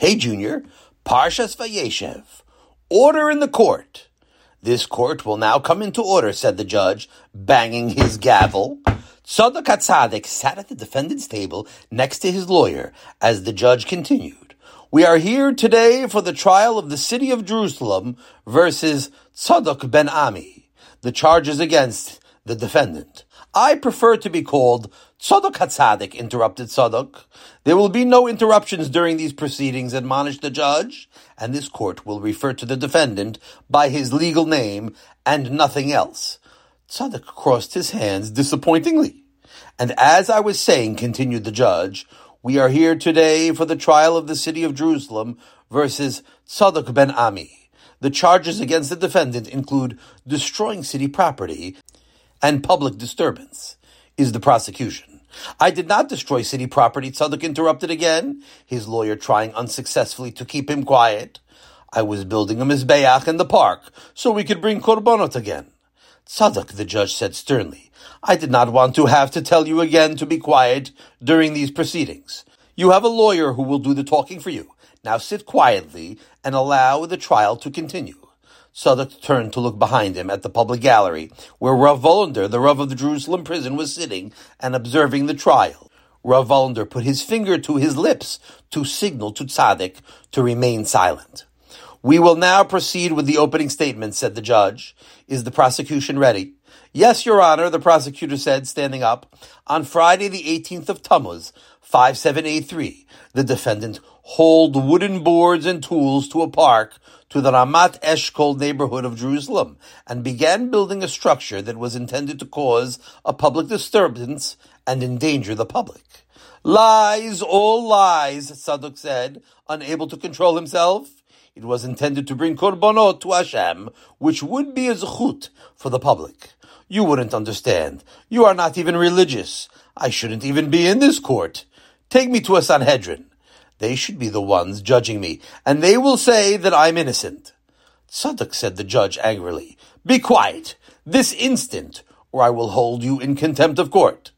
Hey, Junior, Parshas Vayeshev. Order in the court. This court will now come into order, said the judge, banging his gavel. Tzadok Hatzadik sat at the defendant's table next to his lawyer as the judge continued. We are here today for the trial of the city of Jerusalem versus Tzadok ben Ami, the charges against the defendant. I prefer to be called Tzadok Hatzadik, interrupted Tzadok. There will be no interruptions during these proceedings, admonished the judge, and this court will refer to the defendant by his legal name and nothing else. Tzadok crossed his hands disappointingly. And as I was saying, continued the judge, we are here today for the trial of the city of Jerusalem versus Tzadok ben Ami. The charges against the defendant include destroying city property and public disturbance, is the prosecution. I did not destroy city property, Tzadok interrupted again, his lawyer trying unsuccessfully to keep him quiet. I was building a Mizbeach in the park so we could bring Korbanot again. Tzadok, the judge said sternly, I did not want to have to tell you again to be quiet during these proceedings. You have a lawyer who will do the talking for you. Now sit quietly and allow the trial to continue. Tzadok turned to look behind him at the public gallery, where Rav Volander, the Rav of the Jerusalem prison, was sitting and observing the trial. Rav Volander put his finger to his lips to signal to Tzadok to remain silent. We will now proceed with the opening statement, said the judge. Is the prosecution ready? Yes, Your Honor, the prosecutor said, standing up. On Friday, the 18th of Tammuz, 5783, the defendant hauled wooden boards and tools to a park to the Ramat Eshkol neighborhood of Jerusalem and began building a structure that was intended to cause a public disturbance and endanger the public. Lies, all lies, Tzadok said, unable to control himself. It was intended to bring korbanot to Hashem, which would be a zechut for the public. You wouldn't understand. You are not even religious. I shouldn't even be in this court. Take me to a Sanhedrin. They should be the ones judging me, and they will say that I'm innocent. Tzadok said the judge angrily, Be quiet, this instant, or I will hold you in contempt of court.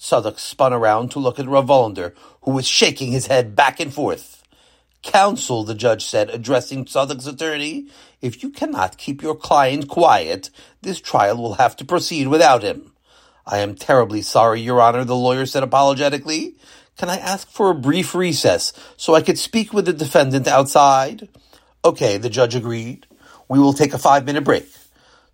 Tzadok spun around to look at Rav Volander, who was shaking his head back and forth. Counsel, the judge said, addressing Tzadok's attorney, if you cannot keep your client quiet, this trial will have to proceed without him. I am terribly sorry, Your Honor, the lawyer said apologetically. Can I ask for a brief recess so I could speak with the defendant outside? Okay, the judge agreed. We will take a five minute break.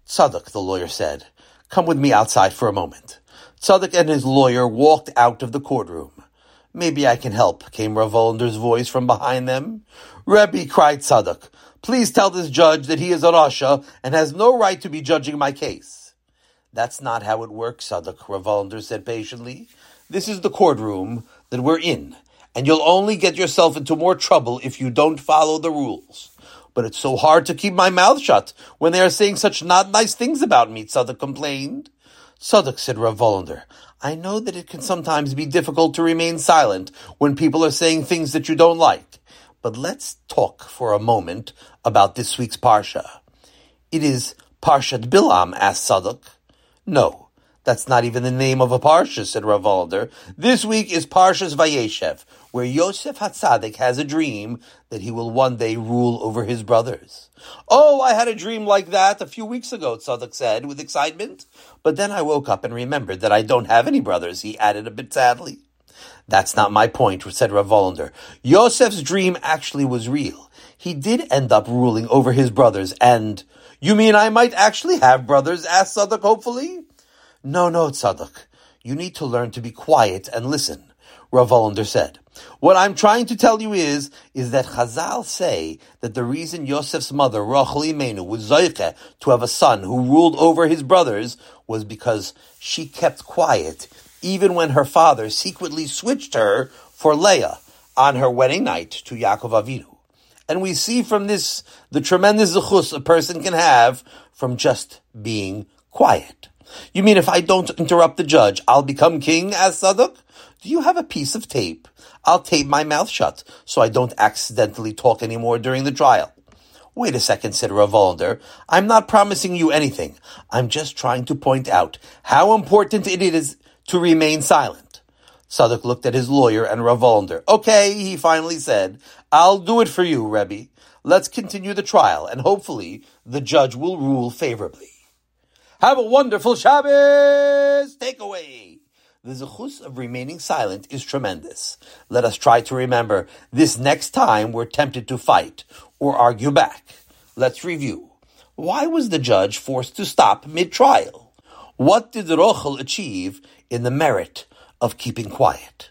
Tzadok, the lawyer said, come with me outside for a moment. Tzadok and his lawyer walked out of the courtroom. Maybe I can help, came Rav Volander's voice from behind them. Rebbe, cried Tzadok, please tell this judge that he is a Rasha and has no right to be judging my case. That's not how it works, Tzadok, Rav Volander said patiently. This is the courtroom that we're in, and you'll only get yourself into more trouble if you don't follow the rules. But it's so hard to keep my mouth shut when they are saying such not nice things about me, Tzadok complained. Tzadok, said Rav Volander, I know that it can sometimes be difficult to remain silent when people are saying things that you don't like. But let's talk for a moment about this week's Parsha. It is Parshat Bilam, asked Tzadok. No, that's not even the name of a parsha, said Rav Volander. This week is Parshas Vayeshev, where Yosef Hatzadik has a dream that he will one day rule over his brothers. Oh, I had a dream like that a few weeks ago, Tzadok said with excitement. But then I woke up and remembered that I don't have any brothers, he added a bit sadly. That's not my point, said Rav Volander. Yosef's dream actually was real. He did end up ruling over his brothers, and you mean I might actually have brothers? asked Tzadok hopefully. No, no, Tzadok. You need to learn to be quiet and listen, Rav Volander said. What I'm trying to tell you is, is that Chazal say that the reason Yosef's mother, Rachel Imenu, was Zoiche to have a son who ruled over his brothers was because she kept quiet, even when her father secretly switched her for Leah on her wedding night to Yaakov Avinu. And we see from this the tremendous zechus a person can have from just being quiet. You mean if I don't interrupt the judge, I'll become king as Tzadok? Do you have a piece of tape? I'll tape my mouth shut so I don't accidentally talk anymore during the trial. Wait a second, said Rav Volander. I'm not promising you anything. I'm just trying to point out how important it is to remain silent. Tzadok looked at his lawyer and Rav Volander. Okay, he finally said, I'll do it for you, Rebbe. Let's continue the trial, and hopefully the judge will rule favorably. Have a wonderful Shabbos! Takeaway! The zechus of remaining silent is tremendous. Let us try to remember this next time we're tempted to fight or argue back. Let's review. Why was the judge forced to stop mid-trial? What did Rochel achieve in the merit of keeping quiet?